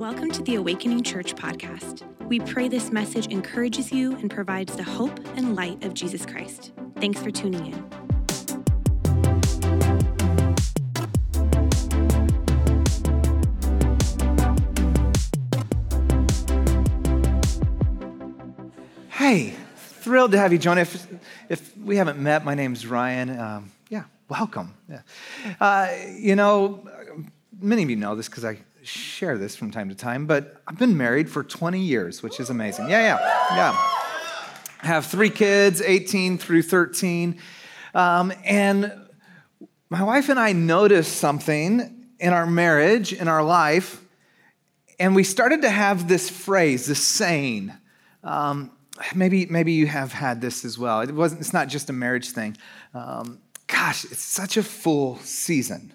Welcome to the Awakening Church podcast. We pray this message encourages you and provides the hope and light of Jesus Christ. Thanks for tuning in. Hey, thrilled to have you join. If, if we haven't met, my name's Ryan. Um, yeah, welcome. Yeah. Uh, you know, many of you know this because I share this from time to time, but I've been married for 20 years, which is amazing. Yeah, yeah, yeah. I have three kids, 18 through 13. Um, and my wife and I noticed something in our marriage, in our life, and we started to have this phrase, this saying. Um, maybe, maybe you have had this as well. It wasn't, it's not just a marriage thing. Um, gosh, it's such a full season.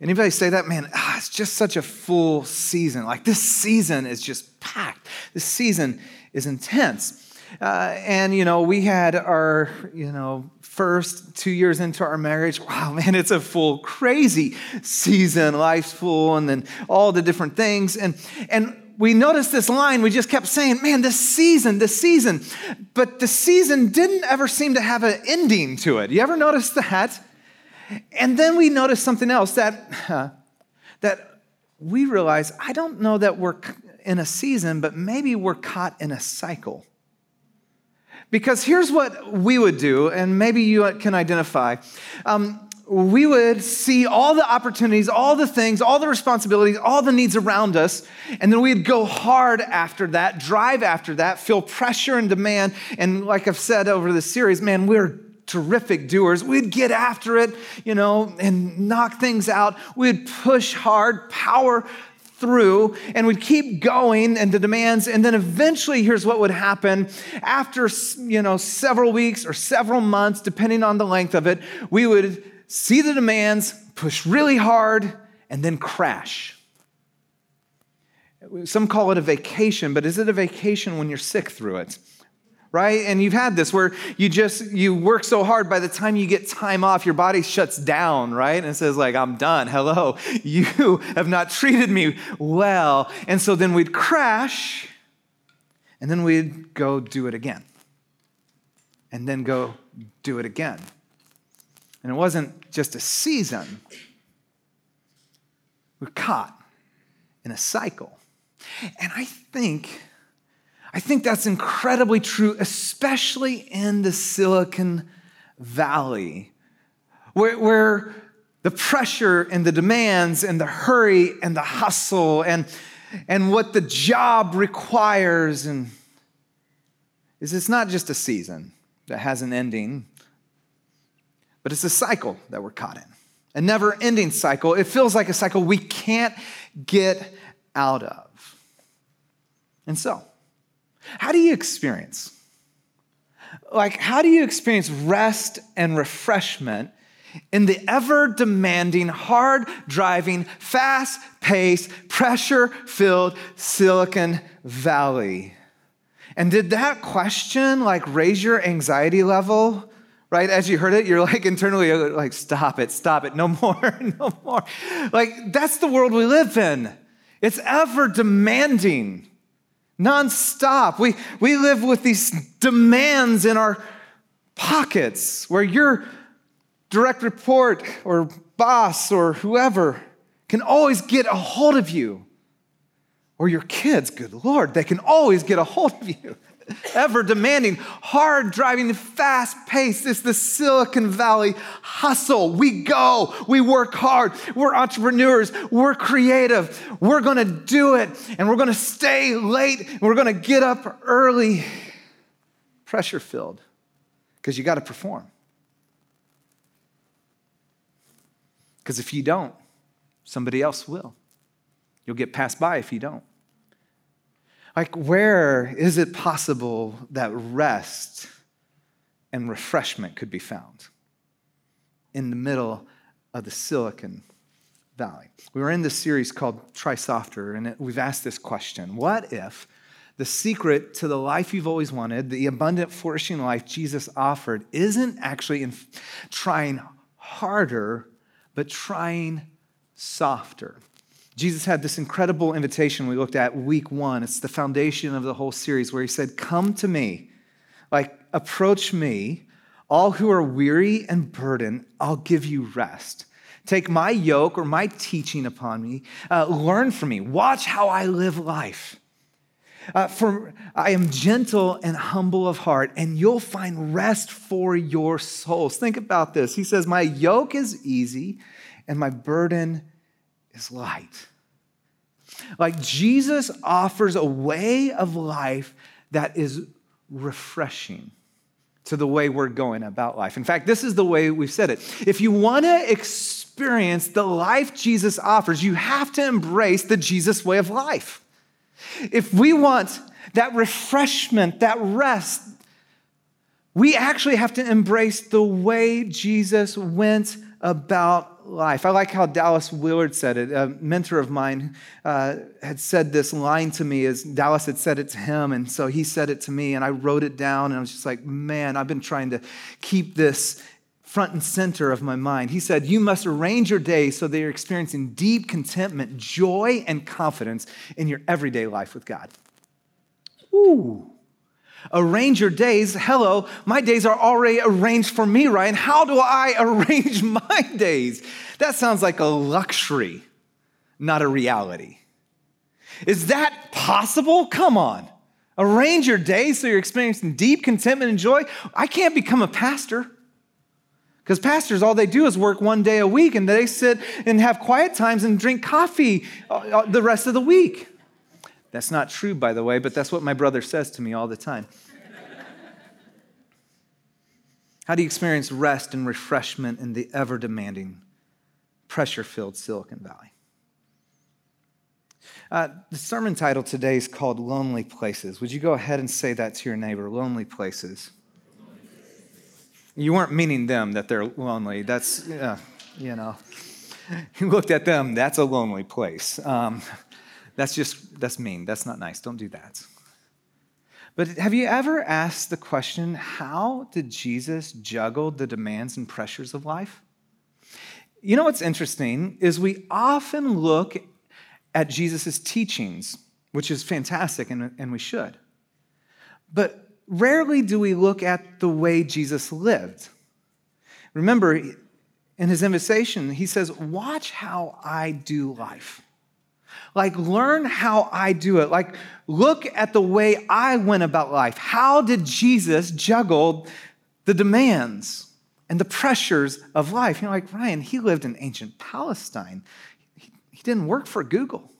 Anybody say that? Man, ah, it's just such a full season. Like this season is just packed. This season is intense. Uh, and, you know, we had our, you know, first two years into our marriage. Wow, man, it's a full, crazy season. Life's full, and then all the different things. And, and we noticed this line, we just kept saying, man, this season, this season. But the season didn't ever seem to have an ending to it. You ever notice that? And then we notice something else that, uh, that we realize I don't know that we're in a season, but maybe we're caught in a cycle. Because here's what we would do, and maybe you can identify. Um, we would see all the opportunities, all the things, all the responsibilities, all the needs around us, and then we'd go hard after that, drive after that, feel pressure and demand. And like I've said over the series, man, we're terrific doers. We'd get after it, you know, and knock things out. We'd push hard, power through, and we'd keep going and the demands. And then eventually, here's what would happen after, you know, several weeks or several months, depending on the length of it, we would see the demands, push really hard, and then crash. Some call it a vacation, but is it a vacation when you're sick through it? Right? And you've had this where you just you work so hard by the time you get time off your body shuts down right? And says like i'm done. Hello. You have not treated me well. And so then we'd crash and then we'd go do it again and then go do it again. And it wasn't just a season. We're caught in a cycle. And i think I think that's incredibly true, especially in the Silicon Valley, where, where the pressure and the demands and the hurry and the hustle and, and what the job requires and is it's not just a season that has an ending, but it's a cycle that we're caught in. A never ending cycle. It feels like a cycle we can't get out of. And so, how do you experience? Like, how do you experience rest and refreshment in the ever demanding, hard driving, fast paced, pressure filled Silicon Valley? And did that question like raise your anxiety level? Right as you heard it, you're like internally like, stop it, stop it, no more, no more. Like, that's the world we live in. It's ever demanding nonstop. We, we live with these demands in our pockets where your direct report or boss or whoever can always get a hold of you. Or your kids, good Lord, they can always get a hold of you. Ever demanding, hard driving, fast paced. It's the Silicon Valley hustle. We go, we work hard, we're entrepreneurs, we're creative, we're gonna do it, and we're gonna stay late, and we're gonna get up early. Pressure filled, because you gotta perform. Because if you don't, somebody else will. You'll get passed by if you don't. Like, where is it possible that rest and refreshment could be found? In the middle of the Silicon Valley. We were in this series called Try Softer, and we've asked this question What if the secret to the life you've always wanted, the abundant, flourishing life Jesus offered, isn't actually in trying harder, but trying softer? Jesus had this incredible invitation we looked at week one. It's the foundation of the whole series where he said, Come to me, like approach me, all who are weary and burdened, I'll give you rest. Take my yoke or my teaching upon me. Uh, learn from me. Watch how I live life. Uh, for I am gentle and humble of heart, and you'll find rest for your souls. Think about this. He says, My yoke is easy, and my burden is light. Like Jesus offers a way of life that is refreshing to the way we're going about life. In fact, this is the way we've said it. If you want to experience the life Jesus offers, you have to embrace the Jesus way of life. If we want that refreshment, that rest, we actually have to embrace the way Jesus went about life. I like how Dallas Willard said it. A mentor of mine uh, had said this line to me as Dallas had said it to him. And so he said it to me, and I wrote it down. And I was just like, man, I've been trying to keep this front and center of my mind. He said, You must arrange your day so that you're experiencing deep contentment, joy, and confidence in your everyday life with God. Ooh. Arrange your days. Hello, my days are already arranged for me, Ryan. How do I arrange my days? That sounds like a luxury, not a reality. Is that possible? Come on. Arrange your days so you're experiencing deep contentment and joy. I can't become a pastor. Because pastors, all they do is work one day a week and they sit and have quiet times and drink coffee uh, uh, the rest of the week. That's not true, by the way, but that's what my brother says to me all the time. How do you experience rest and refreshment in the ever demanding, pressure filled Silicon Valley? Uh, the sermon title today is called Lonely Places. Would you go ahead and say that to your neighbor? Lonely Places. You weren't meaning them that they're lonely. That's, you know, you looked at them, that's a lonely place. Um, that's just, that's mean. That's not nice. Don't do that. But have you ever asked the question how did Jesus juggle the demands and pressures of life? You know what's interesting is we often look at Jesus' teachings, which is fantastic, and, and we should. But rarely do we look at the way Jesus lived. Remember, in his invitation, he says, Watch how I do life. Like, learn how I do it. Like, look at the way I went about life. How did Jesus juggle the demands and the pressures of life? You know, like Ryan, he lived in ancient Palestine, he, he didn't work for Google.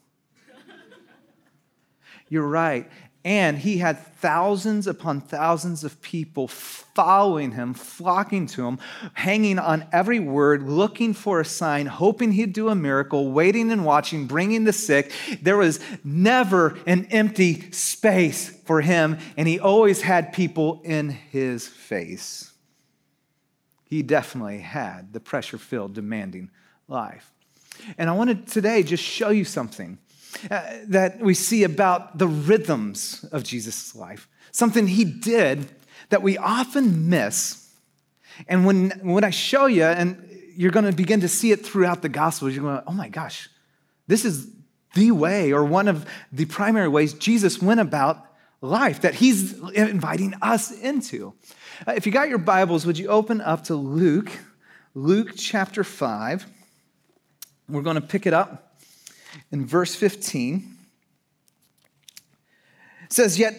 You're right. And he had thousands upon thousands of people following him, flocking to him, hanging on every word, looking for a sign, hoping he'd do a miracle, waiting and watching, bringing the sick. There was never an empty space for him, and he always had people in his face. He definitely had the pressure filled, demanding life. And I wanted today just show you something uh, that we see about the rhythms of Jesus' life, something he did that we often miss. And when, when I show you, and you're going to begin to see it throughout the Gospels, you're going, oh my gosh, this is the way, or one of the primary ways Jesus went about life that he's inviting us into. Uh, if you got your Bibles, would you open up to Luke, Luke chapter 5? We're going to pick it up in verse 15 says, Yet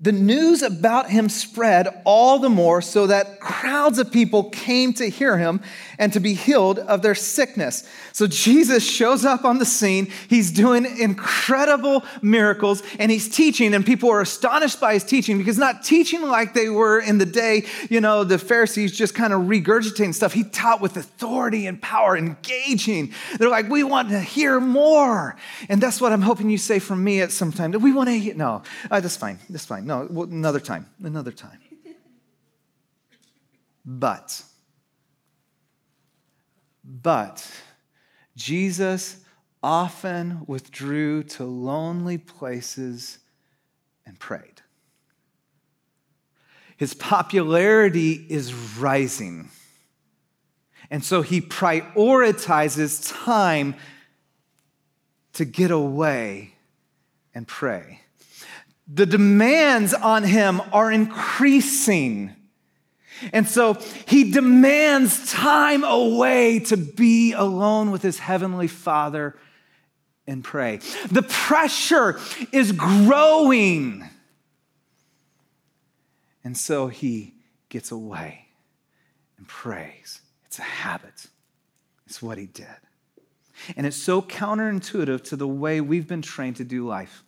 the news about him spread all the more so that crowds of people came to hear him and to be healed of their sickness. So Jesus shows up on the scene. He's doing incredible miracles and he's teaching, and people are astonished by his teaching because not teaching like they were in the day, you know, the Pharisees just kind of regurgitating stuff. He taught with authority and power, engaging. They're like, we want to hear more. And that's what I'm hoping you say from me at some time. We want to hear, no, uh, that's fine. That's fine. No, another time. Another time. But, but, Jesus often withdrew to lonely places and prayed. His popularity is rising. And so he prioritizes time to get away and pray. The demands on him are increasing. And so he demands time away to be alone with his heavenly Father and pray. The pressure is growing. And so he gets away and prays. It's a habit, it's what he did. And it's so counterintuitive to the way we've been trained to do life,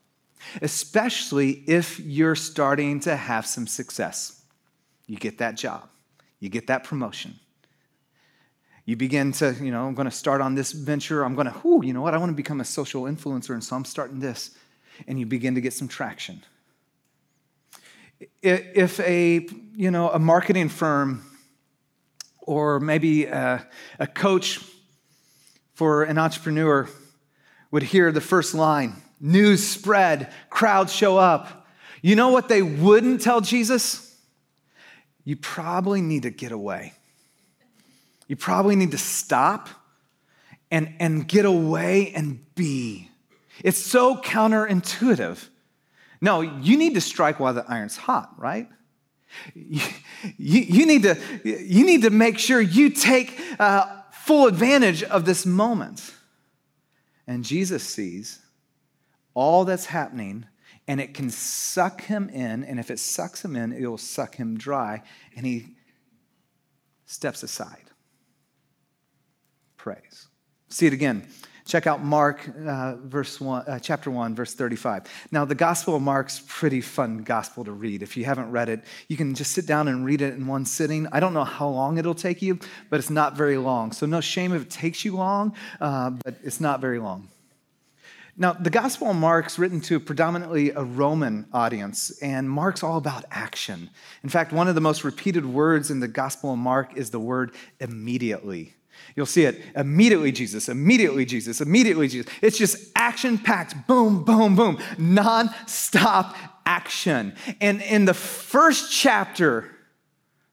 especially if you're starting to have some success. You get that job, you get that promotion. You begin to, you know, I'm going to start on this venture. I'm going to, whoo, you know what? I want to become a social influencer, and so I'm starting this. And you begin to get some traction. If a, you know, a marketing firm or maybe a, a coach for an entrepreneur would hear the first line news spread, crowds show up. You know what they wouldn't tell Jesus? You probably need to get away. You probably need to stop and, and get away and be. It's so counterintuitive. No, you need to strike while the iron's hot, right? You, you, need, to, you need to make sure you take uh, full advantage of this moment. And Jesus sees all that's happening and it can suck him in. And if it sucks him in, it will suck him dry. And he steps aside, prays. See it again. Check out Mark, uh, verse one, uh, chapter 1, verse 35. Now, the Gospel of Mark's pretty fun gospel to read. If you haven't read it, you can just sit down and read it in one sitting. I don't know how long it'll take you, but it's not very long. So, no shame if it takes you long, uh, but it's not very long. Now, the Gospel of Mark's written to predominantly a Roman audience, and Mark's all about action. In fact, one of the most repeated words in the Gospel of Mark is the word immediately. You'll see it immediately, Jesus, immediately, Jesus, immediately, Jesus. It's just action packed, boom, boom, boom, non stop action. And in the first chapter,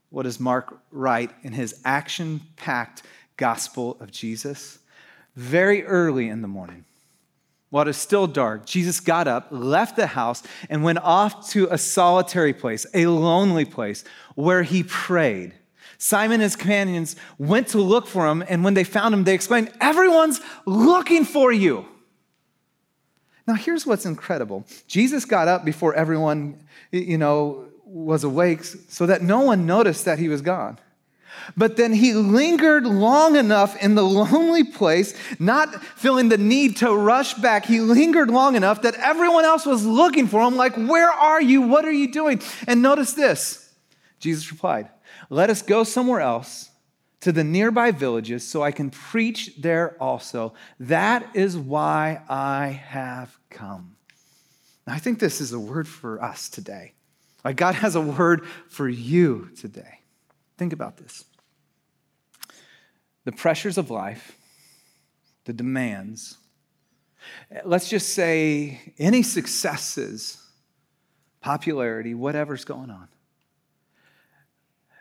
what does Mark write in his action packed gospel of Jesus? Very early in the morning, while it is still dark, Jesus got up, left the house, and went off to a solitary place, a lonely place, where he prayed. Simon and his companions went to look for him, and when they found him, they exclaimed, Everyone's looking for you. Now, here's what's incredible Jesus got up before everyone, you know, was awake so that no one noticed that he was gone. But then he lingered long enough in the lonely place, not feeling the need to rush back. He lingered long enough that everyone else was looking for him, like, Where are you? What are you doing? And notice this Jesus replied, let us go somewhere else to the nearby villages so I can preach there also. That is why I have come. I think this is a word for us today. Like God has a word for you today. Think about this. The pressures of life, the demands, let's just say any successes, popularity, whatever's going on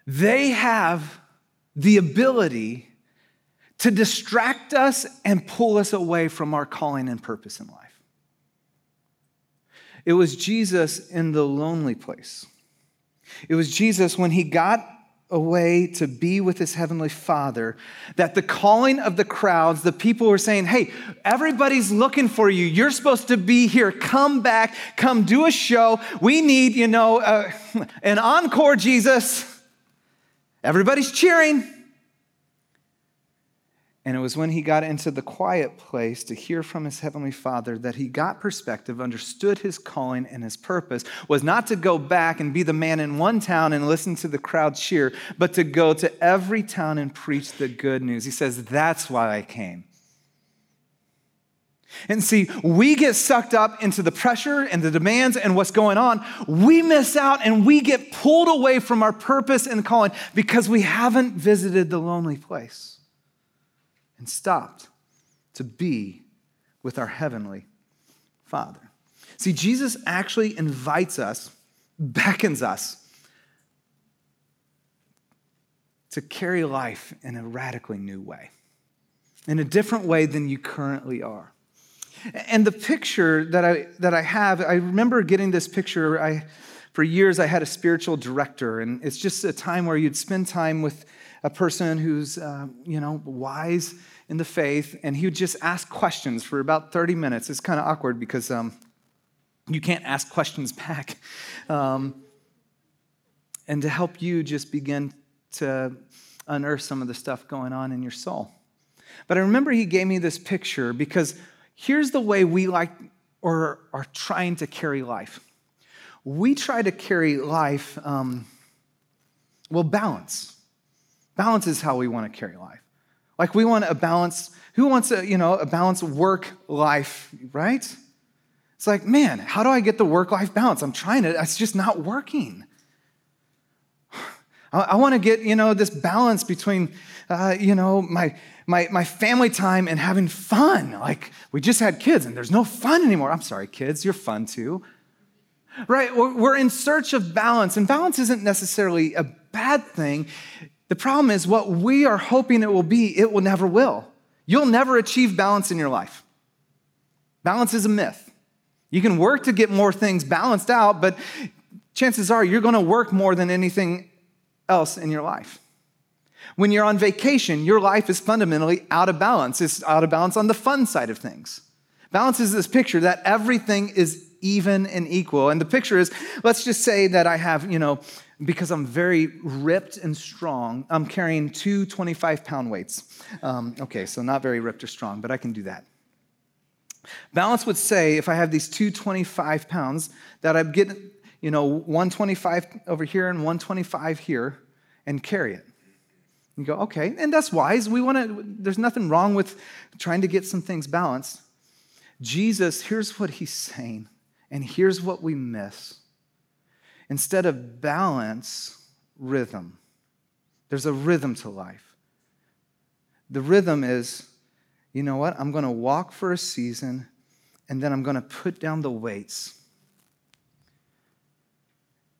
they have the ability to distract us and pull us away from our calling and purpose in life. It was Jesus in the lonely place. It was Jesus when he got away to be with his heavenly father that the calling of the crowds the people were saying hey everybody's looking for you. You're supposed to be here. Come back. Come do a show. We need you know uh, an encore jesus. Everybody's cheering. And it was when he got into the quiet place to hear from his heavenly father that he got perspective, understood his calling and his purpose was not to go back and be the man in one town and listen to the crowd cheer, but to go to every town and preach the good news. He says, That's why I came. And see, we get sucked up into the pressure and the demands and what's going on. We miss out and we get pulled away from our purpose and calling because we haven't visited the lonely place and stopped to be with our heavenly Father. See, Jesus actually invites us, beckons us to carry life in a radically new way, in a different way than you currently are. And the picture that I, that I have, I remember getting this picture. I, for years, I had a spiritual director, and it's just a time where you'd spend time with a person who's, uh, you know, wise in the faith, and he would just ask questions for about 30 minutes. It's kind of awkward because um, you can't ask questions back. Um, and to help you just begin to unearth some of the stuff going on in your soul. But I remember he gave me this picture because here's the way we like or are trying to carry life. We try to carry life, um, well, balance. Balance is how we want to carry life. Like we want a balance. Who wants a, you know, a balanced work life, right? It's like, man, how do I get the work life balance? I'm trying to, it's just not working. I, I want to get, you know, this balance between, uh, you know, my, my, my family time and having fun. Like, we just had kids and there's no fun anymore. I'm sorry, kids, you're fun too. Right? We're in search of balance, and balance isn't necessarily a bad thing. The problem is what we are hoping it will be, it will never will. You'll never achieve balance in your life. Balance is a myth. You can work to get more things balanced out, but chances are you're going to work more than anything else in your life. When you're on vacation, your life is fundamentally out of balance. It's out of balance on the fun side of things. Balance is this picture that everything is even and equal. And the picture is let's just say that I have, you know, because I'm very ripped and strong, I'm carrying two 25 pound weights. Um, okay, so not very ripped or strong, but I can do that. Balance would say if I have these two 25 pounds, that I'd get, you know, 125 over here and 125 here and carry it. You go, okay, and that's wise. We want to, there's nothing wrong with trying to get some things balanced. Jesus, here's what he's saying, and here's what we miss. Instead of balance, rhythm. There's a rhythm to life. The rhythm is, you know what? I'm going to walk for a season, and then I'm going to put down the weights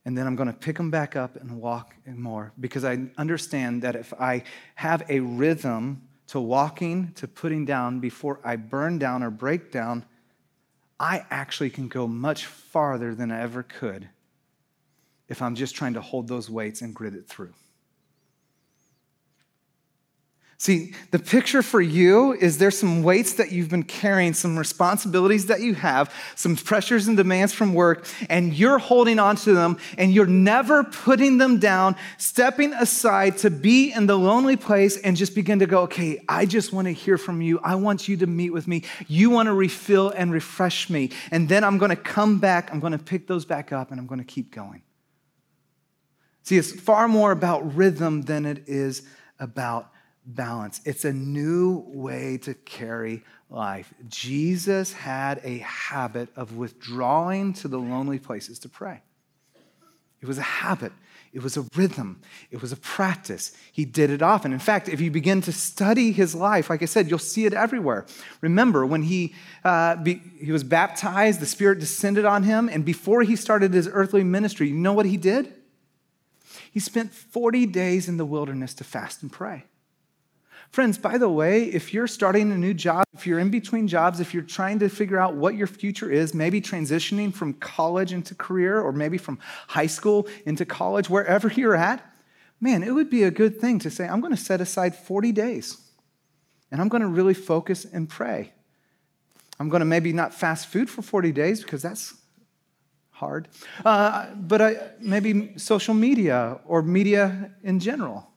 and then I'm going to pick them back up and walk more because I understand that if I have a rhythm to walking, to putting down before I burn down or break down, I actually can go much farther than I ever could if I'm just trying to hold those weights and grit it through. See, the picture for you is there's some weights that you've been carrying, some responsibilities that you have, some pressures and demands from work, and you're holding on to them and you're never putting them down, stepping aside to be in the lonely place and just begin to go, okay, I just want to hear from you. I want you to meet with me. You want to refill and refresh me. And then I'm going to come back, I'm going to pick those back up, and I'm going to keep going. See, it's far more about rhythm than it is about balance. It's a new way to carry life. Jesus had a habit of withdrawing to the lonely places to pray. It was a habit, it was a rhythm, it was a practice. He did it often. In fact, if you begin to study his life, like I said, you'll see it everywhere. Remember, when he, uh, be, he was baptized, the Spirit descended on him, and before he started his earthly ministry, you know what he did? He spent 40 days in the wilderness to fast and pray. Friends, by the way, if you're starting a new job, if you're in between jobs, if you're trying to figure out what your future is, maybe transitioning from college into career or maybe from high school into college, wherever you're at, man, it would be a good thing to say, I'm going to set aside 40 days and I'm going to really focus and pray. I'm going to maybe not fast food for 40 days because that's hard, uh, but I, maybe social media or media in general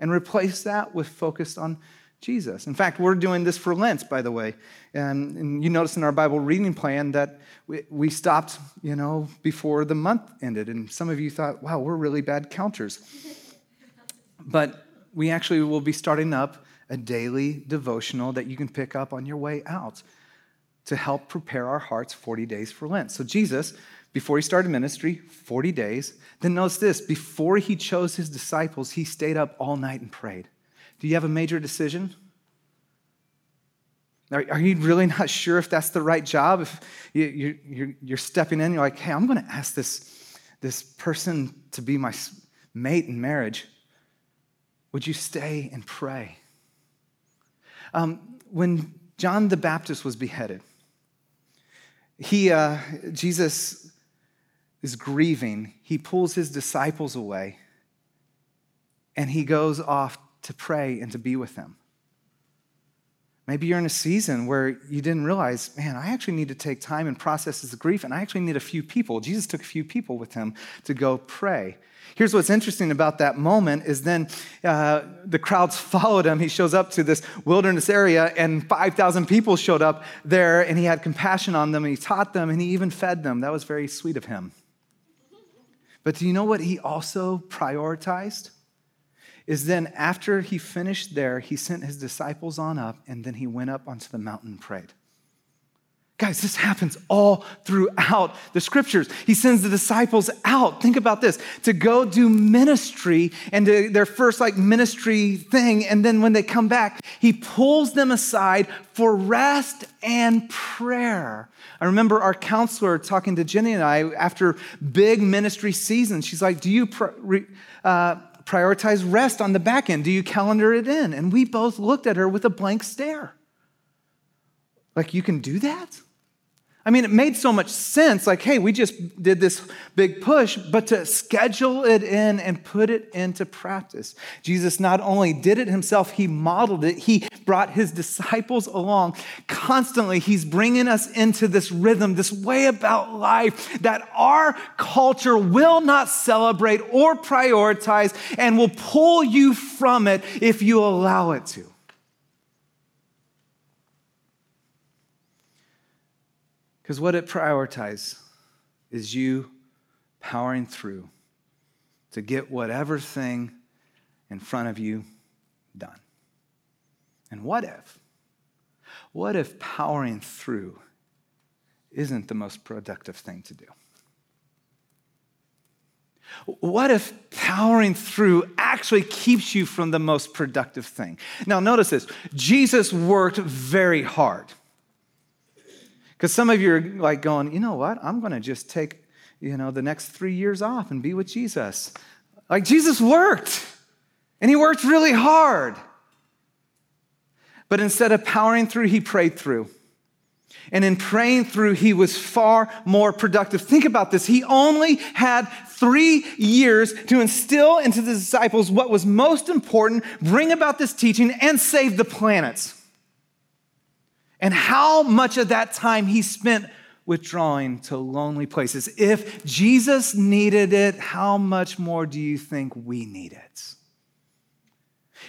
and replace that with focused on Jesus. In fact, we're doing this for Lent, by the way. And, and you notice in our Bible reading plan that we, we, stopped, you know, before the month ended. And some of you thought, wow, we're really bad counters. but we actually will be starting up a daily devotional that you can pick up on your way out to help prepare our hearts 40 days for Lent. So Jesus before he started ministry, 40 days. Then notice this before he chose his disciples, he stayed up all night and prayed. Do you have a major decision? Are, are you really not sure if that's the right job? If you, you're, you're stepping in, you're like, hey, I'm going to ask this, this person to be my mate in marriage. Would you stay and pray? Um, when John the Baptist was beheaded, he, uh, Jesus is grieving. He pulls his disciples away and he goes off to pray and to be with them. Maybe you're in a season where you didn't realize, man, I actually need to take time and process this grief, and I actually need a few people. Jesus took a few people with him to go pray. Here's what's interesting about that moment is then uh, the crowds followed him. He shows up to this wilderness area, and 5,000 people showed up there, and he had compassion on them, and he taught them, and he even fed them. That was very sweet of him. But do you know what he also prioritized? is then after he finished there, he sent his disciples on up, and then he went up onto the mountain and prayed. Guys, this happens all throughout the scriptures. He sends the disciples out. Think about this to go do ministry and to their first like ministry thing. And then when they come back, he pulls them aside for rest and prayer. I remember our counselor talking to Jenny and I after big ministry season. She's like, Do you uh, prioritize rest on the back end? Do you calendar it in? And we both looked at her with a blank stare. Like, you can do that? I mean, it made so much sense. Like, hey, we just did this big push, but to schedule it in and put it into practice. Jesus not only did it himself, he modeled it. He brought his disciples along constantly. He's bringing us into this rhythm, this way about life that our culture will not celebrate or prioritize and will pull you from it if you allow it to. Because what it prioritizes is you powering through to get whatever thing in front of you done. And what if? What if powering through isn't the most productive thing to do? What if powering through actually keeps you from the most productive thing? Now, notice this Jesus worked very hard. Because some of you are like going, you know what? I'm going to just take, you know, the next three years off and be with Jesus. Like Jesus worked, and he worked really hard. But instead of powering through, he prayed through. And in praying through, he was far more productive. Think about this. He only had three years to instill into the disciples what was most important, bring about this teaching, and save the planets and how much of that time he spent withdrawing to lonely places. If Jesus needed it, how much more do you think we need it?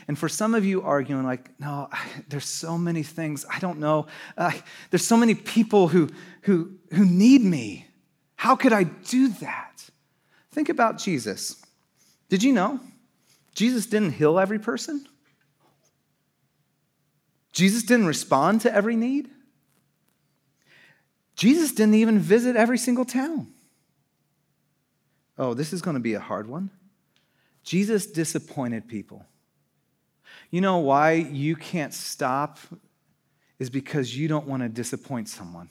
And for some of you arguing, like, no, there's so many things, I don't know. Uh, there's so many people who, who, who need me. How could I do that? Think about Jesus. Did you know Jesus didn't heal every person? Jesus didn't respond to every need. Jesus didn't even visit every single town. Oh, this is going to be a hard one. Jesus disappointed people. You know why you can't stop is because you don't want to disappoint someone.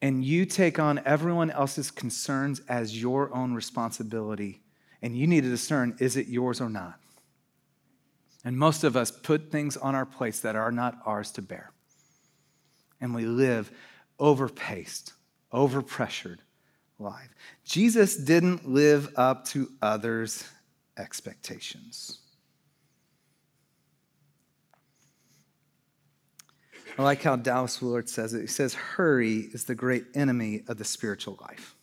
And you take on everyone else's concerns as your own responsibility. And you need to discern is it yours or not? And most of us put things on our plates that are not ours to bear. And we live overpaced, overpressured life. Jesus didn't live up to others' expectations. I like how Dallas Willard says it. He says, Hurry is the great enemy of the spiritual life.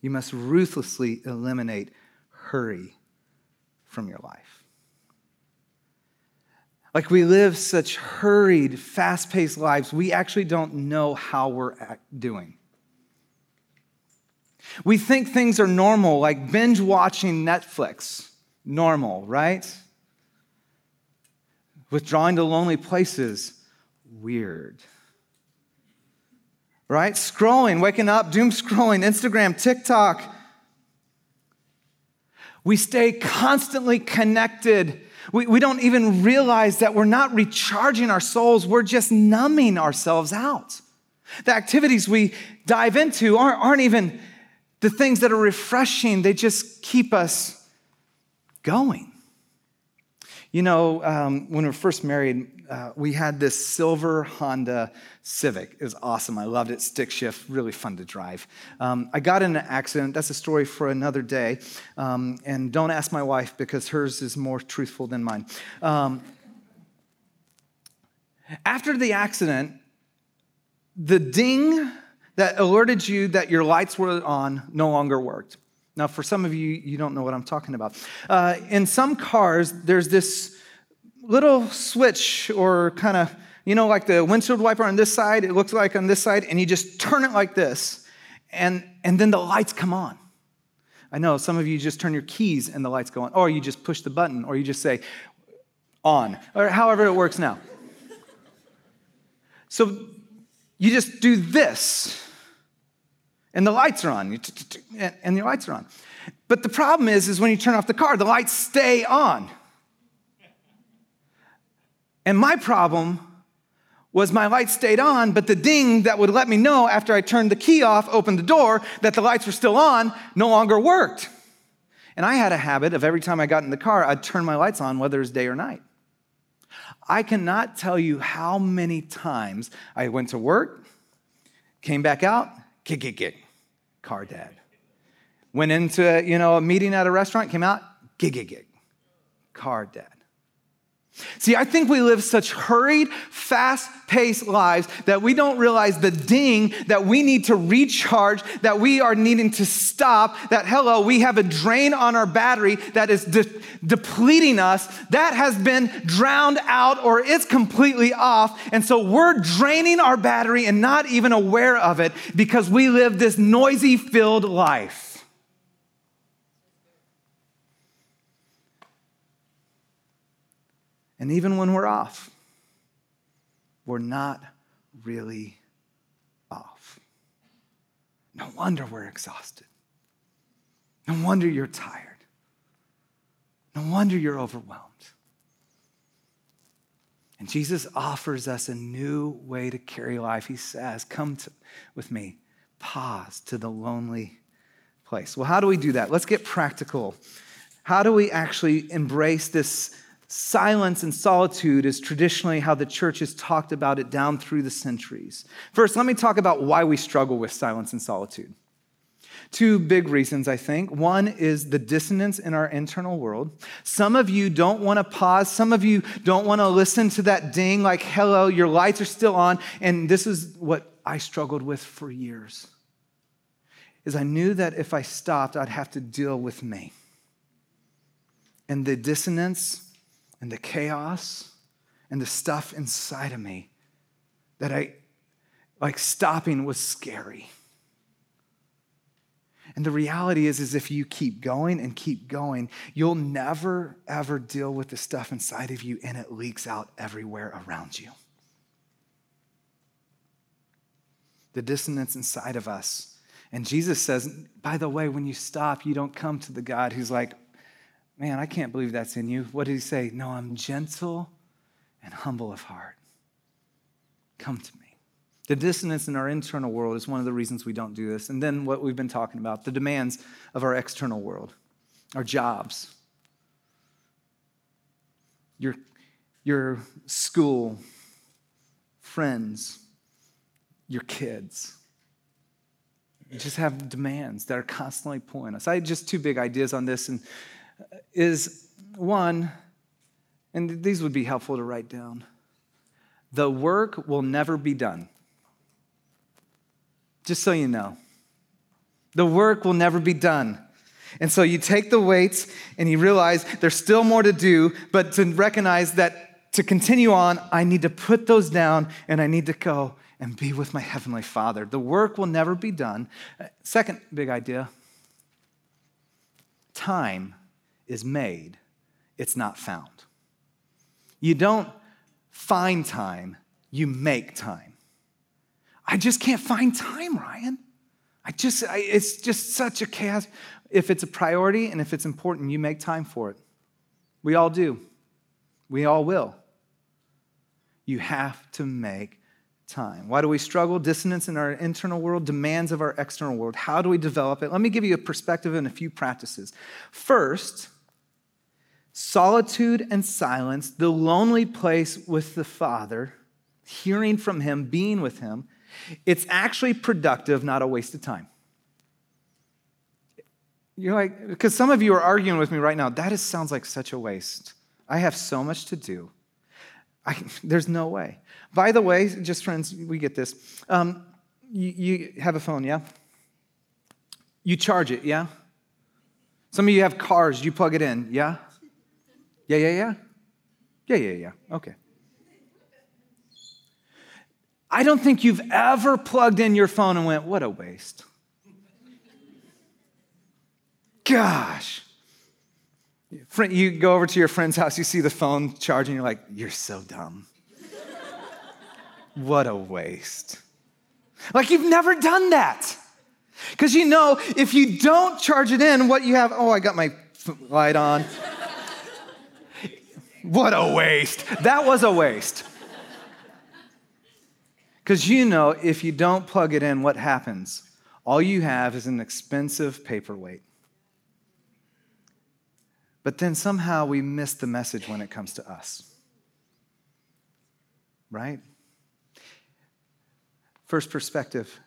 You must ruthlessly eliminate hurry from your life. Like we live such hurried, fast paced lives, we actually don't know how we're doing. We think things are normal, like binge watching Netflix. Normal, right? Withdrawing to lonely places. Weird. Right? Scrolling, waking up, doom scrolling, Instagram, TikTok. We stay constantly connected we, we don't even realize that we're not recharging our souls, we're just numbing ourselves out. The activities we dive into aren't, aren't even the things that are refreshing, they just keep us going. You know, um, when we were first married, uh, we had this silver Honda Civic. It was awesome. I loved it. Stick shift, really fun to drive. Um, I got in an accident. That's a story for another day. Um, and don't ask my wife because hers is more truthful than mine. Um, after the accident, the ding that alerted you that your lights were on no longer worked. Now, for some of you, you don't know what I'm talking about. Uh, in some cars, there's this little switch or kind of, you know, like the windshield wiper on this side, it looks like on this side, and you just turn it like this, and, and then the lights come on. I know some of you just turn your keys and the lights go on, or you just push the button, or you just say on, or however it works now. So you just do this, and the lights are on, and your lights are on. But the problem is, is when you turn off the car, the lights stay on. And my problem was my lights stayed on, but the ding that would let me know after I turned the key off, opened the door, that the lights were still on, no longer worked. And I had a habit of every time I got in the car, I'd turn my lights on, whether it's day or night. I cannot tell you how many times I went to work, came back out, kick, kick, kick, car dead. Went into a, you know a meeting at a restaurant, came out, gig, gig, gig, car dead. See, I think we live such hurried, fast paced lives that we don't realize the ding that we need to recharge, that we are needing to stop, that hello, we have a drain on our battery that is de- depleting us, that has been drowned out or it's completely off. And so we're draining our battery and not even aware of it because we live this noisy filled life. And even when we're off, we're not really off. No wonder we're exhausted. No wonder you're tired. No wonder you're overwhelmed. And Jesus offers us a new way to carry life. He says, Come to, with me, pause to the lonely place. Well, how do we do that? Let's get practical. How do we actually embrace this Silence and solitude is traditionally how the church has talked about it down through the centuries. First, let me talk about why we struggle with silence and solitude. Two big reasons, I think. One is the dissonance in our internal world. Some of you don't want to pause. Some of you don't want to listen to that ding like, hello, your lights are still on. And this is what I struggled with for years. Is I knew that if I stopped, I'd have to deal with me. And the dissonance and the chaos and the stuff inside of me that I, like, stopping was scary. And the reality is, is if you keep going and keep going, you'll never ever deal with the stuff inside of you and it leaks out everywhere around you. The dissonance inside of us. And Jesus says, by the way, when you stop, you don't come to the God who's like, Man, I can't believe that's in you. What did he say? No, I'm gentle and humble of heart. Come to me. The dissonance in our internal world is one of the reasons we don't do this. And then what we've been talking about the demands of our external world, our jobs, your, your school, friends, your kids. You just have demands that are constantly pulling us. I had just two big ideas on this, and is one, and these would be helpful to write down the work will never be done. Just so you know, the work will never be done. And so you take the weights and you realize there's still more to do, but to recognize that to continue on, I need to put those down and I need to go and be with my Heavenly Father. The work will never be done. Uh, second big idea time is made, it's not found. You don't find time, you make time. I just can't find time, Ryan. I just, I, it's just such a chaos. If it's a priority and if it's important, you make time for it. We all do. We all will. You have to make time. Why do we struggle? Dissonance in our internal world, demands of our external world. How do we develop it? Let me give you a perspective and a few practices. First, solitude and silence, the lonely place with the Father, hearing from Him, being with Him, it's actually productive, not a waste of time. You're like, because some of you are arguing with me right now, that is, sounds like such a waste. I have so much to do. I, there's no way. By the way, just friends, we get this. Um, you, you have a phone, yeah? You charge it, yeah? Some of you have cars, you plug it in, yeah? Yeah, yeah, yeah? Yeah, yeah, yeah. Okay. I don't think you've ever plugged in your phone and went, what a waste. Gosh. You go over to your friend's house, you see the phone charging, you're like, you're so dumb. what a waste. Like you've never done that. Because you know, if you don't charge it in, what you have, oh, I got my light on. What a waste. That was a waste. Because you know, if you don't plug it in, what happens? All you have is an expensive paperweight. But then somehow we miss the message when it comes to us. Right? First perspective,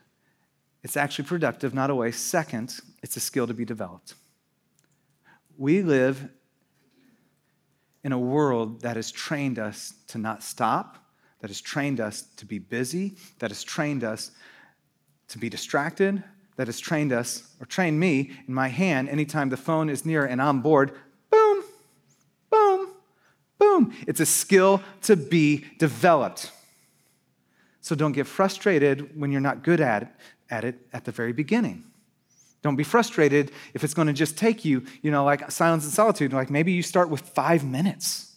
it's actually productive, not a waste. Second, it's a skill to be developed. We live in a world that has trained us to not stop, that has trained us to be busy, that has trained us to be distracted, that has trained us, or trained me in my hand anytime the phone is near and I'm bored, boom, boom, boom. It's a skill to be developed. So don't get frustrated when you're not good at it at, it at the very beginning. Don't be frustrated if it's going to just take you, you know, like silence and solitude. Like maybe you start with five minutes.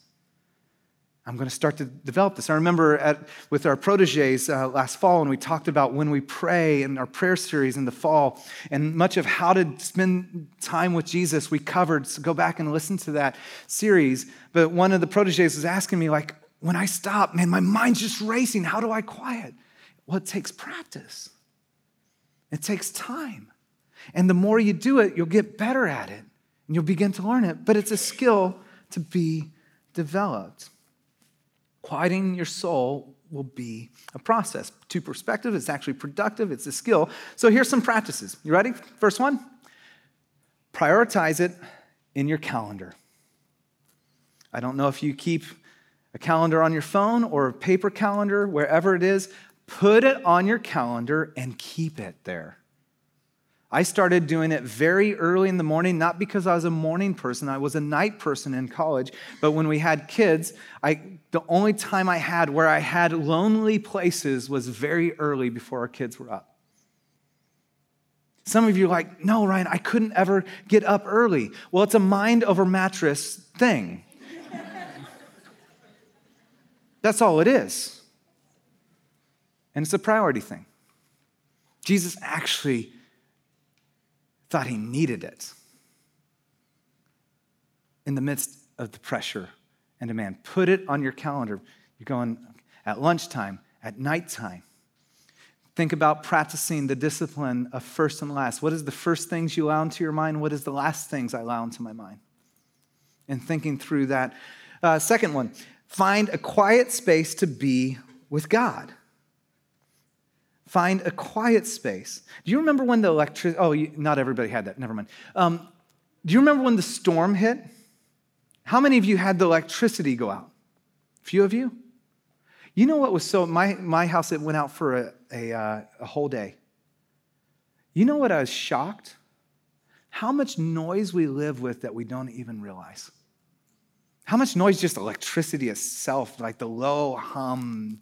I'm going to start to develop this. I remember at, with our proteges uh, last fall, and we talked about when we pray in our prayer series in the fall, and much of how to spend time with Jesus we covered. So go back and listen to that series. But one of the proteges was asking me, like, when I stop, man, my mind's just racing. How do I quiet? Well, it takes practice, it takes time. And the more you do it, you'll get better at it and you'll begin to learn it. But it's a skill to be developed. Quieting your soul will be a process. Two perspective, it's actually productive, it's a skill. So here's some practices. You ready? First one prioritize it in your calendar. I don't know if you keep a calendar on your phone or a paper calendar, wherever it is, put it on your calendar and keep it there. I started doing it very early in the morning, not because I was a morning person, I was a night person in college. But when we had kids, I, the only time I had where I had lonely places was very early before our kids were up. Some of you are like, no, Ryan, I couldn't ever get up early. Well, it's a mind over mattress thing. That's all it is. And it's a priority thing. Jesus actually thought he needed it in the midst of the pressure and demand. Put it on your calendar. You're going at lunchtime, at nighttime. Think about practicing the discipline of first and last. What is the first things you allow into your mind? What is the last things I allow into my mind? And thinking through that. Uh, second one, find a quiet space to be with God. Find a quiet space. Do you remember when the electricity, oh, you, not everybody had that, never mind. Um, do you remember when the storm hit? How many of you had the electricity go out? Few of you? You know what was so, my, my house, it went out for a, a, uh, a whole day. You know what I was shocked? How much noise we live with that we don't even realize. How much noise just electricity itself, like the low hum,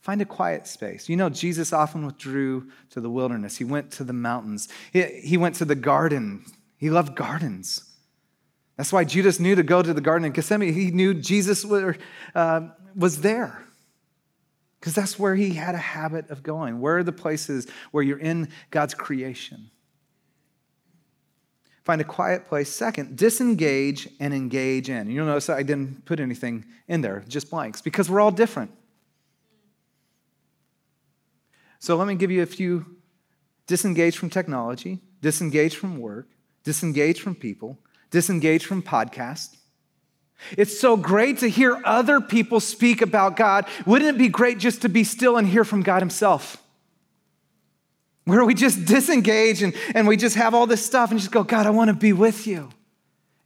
Find a quiet space. You know, Jesus often withdrew to the wilderness. He went to the mountains. He, he went to the garden. He loved gardens. That's why Judas knew to go to the Garden of Gethsemane. He knew Jesus were, uh, was there because that's where he had a habit of going. Where are the places where you're in God's creation? Find a quiet place. Second, disengage and engage in. You'll notice I didn't put anything in there, just blanks, because we're all different. So let me give you a few disengage from technology, disengage from work, disengage from people, disengage from podcasts. It's so great to hear other people speak about God. Wouldn't it be great just to be still and hear from God Himself? Where we just disengage and, and we just have all this stuff and just go, God, I want to be with you.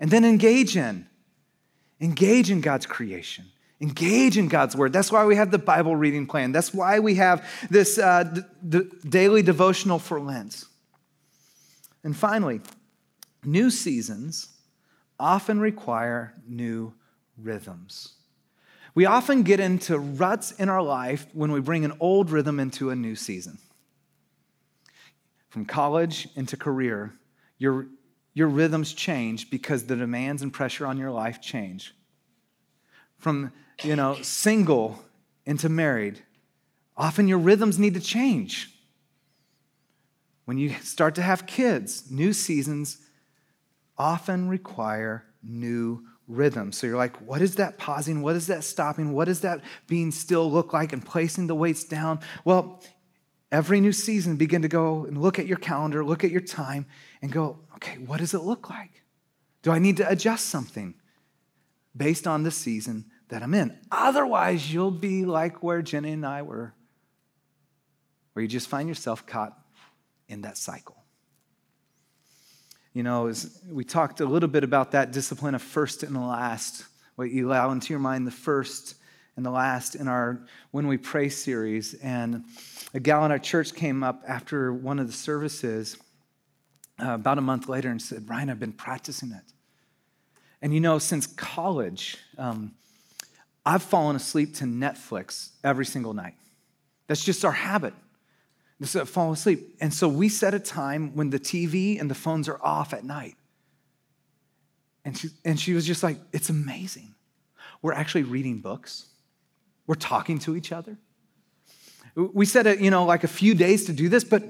And then engage in. Engage in God's creation. Engage in God's word. That's why we have the Bible reading plan. That's why we have this uh, d- d- daily devotional for Lent. And finally, new seasons often require new rhythms. We often get into ruts in our life when we bring an old rhythm into a new season. From college into career, your, your rhythms change because the demands and pressure on your life change. From, you know, single into married, often your rhythms need to change. When you start to have kids, new seasons often require new rhythm. So you're like, what is that pausing? What is that stopping? What does that being still look like and placing the weights down? Well, every new season, begin to go and look at your calendar, look at your time, and go, okay, what does it look like? Do I need to adjust something based on the season that I'm in? Otherwise, you'll be like where Jenny and I were, where you just find yourself caught in that cycle. You know, we talked a little bit about that discipline of first and last, what you allow into your mind the first and the last in our When We Pray series. And a gal in our church came up after one of the services uh, about a month later and said, Ryan, I've been practicing it. And you know, since college, um, I've fallen asleep to Netflix every single night. That's just our habit to fall asleep. And so we set a time when the TV and the phones are off at night. And she, and she was just like, it's amazing. We're actually reading books. We're talking to each other. We set it, you know, like a few days to do this, but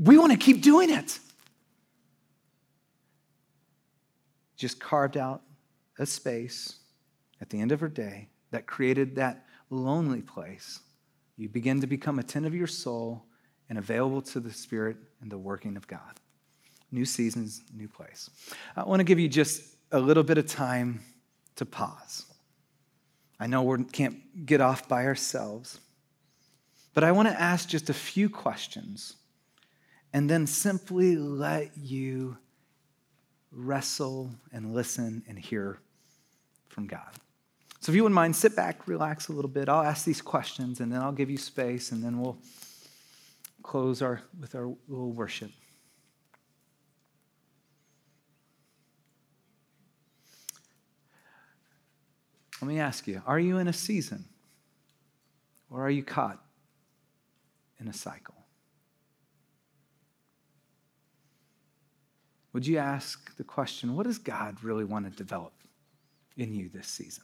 we want to keep doing it. Just carved out a space at the end of her day that created that lonely place. You begin to become attentive to your soul and available to the Spirit and the working of God. New seasons, new place. I want to give you just a little bit of time to pause. I know we can't get off by ourselves, but I want to ask just a few questions and then simply let you wrestle and listen and hear from God. So, if you wouldn't mind, sit back, relax a little bit. I'll ask these questions and then I'll give you space and then we'll close our, with our little worship. Let me ask you are you in a season or are you caught in a cycle? Would you ask the question what does God really want to develop in you this season?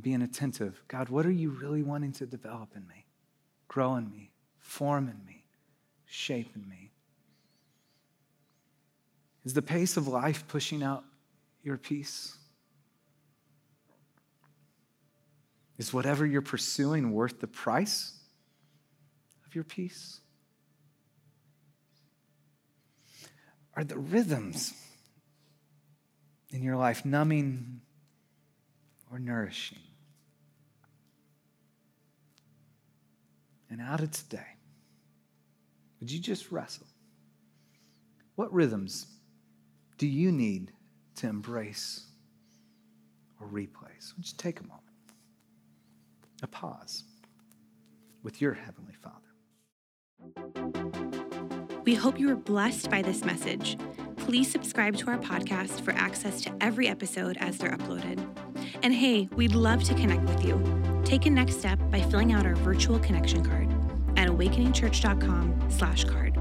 Being attentive. God, what are you really wanting to develop in me? grow in me, form in me, shape in me? Is the pace of life pushing out your peace? Is whatever you're pursuing worth the price of your peace? Are the rhythms in your life numbing or nourishing? And out of today, would you just wrestle? What rhythms do you need to embrace or replace? Would you take a moment, a pause with your Heavenly Father? We hope you were blessed by this message. Please subscribe to our podcast for access to every episode as they're uploaded. And hey, we'd love to connect with you. Take a next step by filling out our virtual connection card at awakeningchurch.com/card.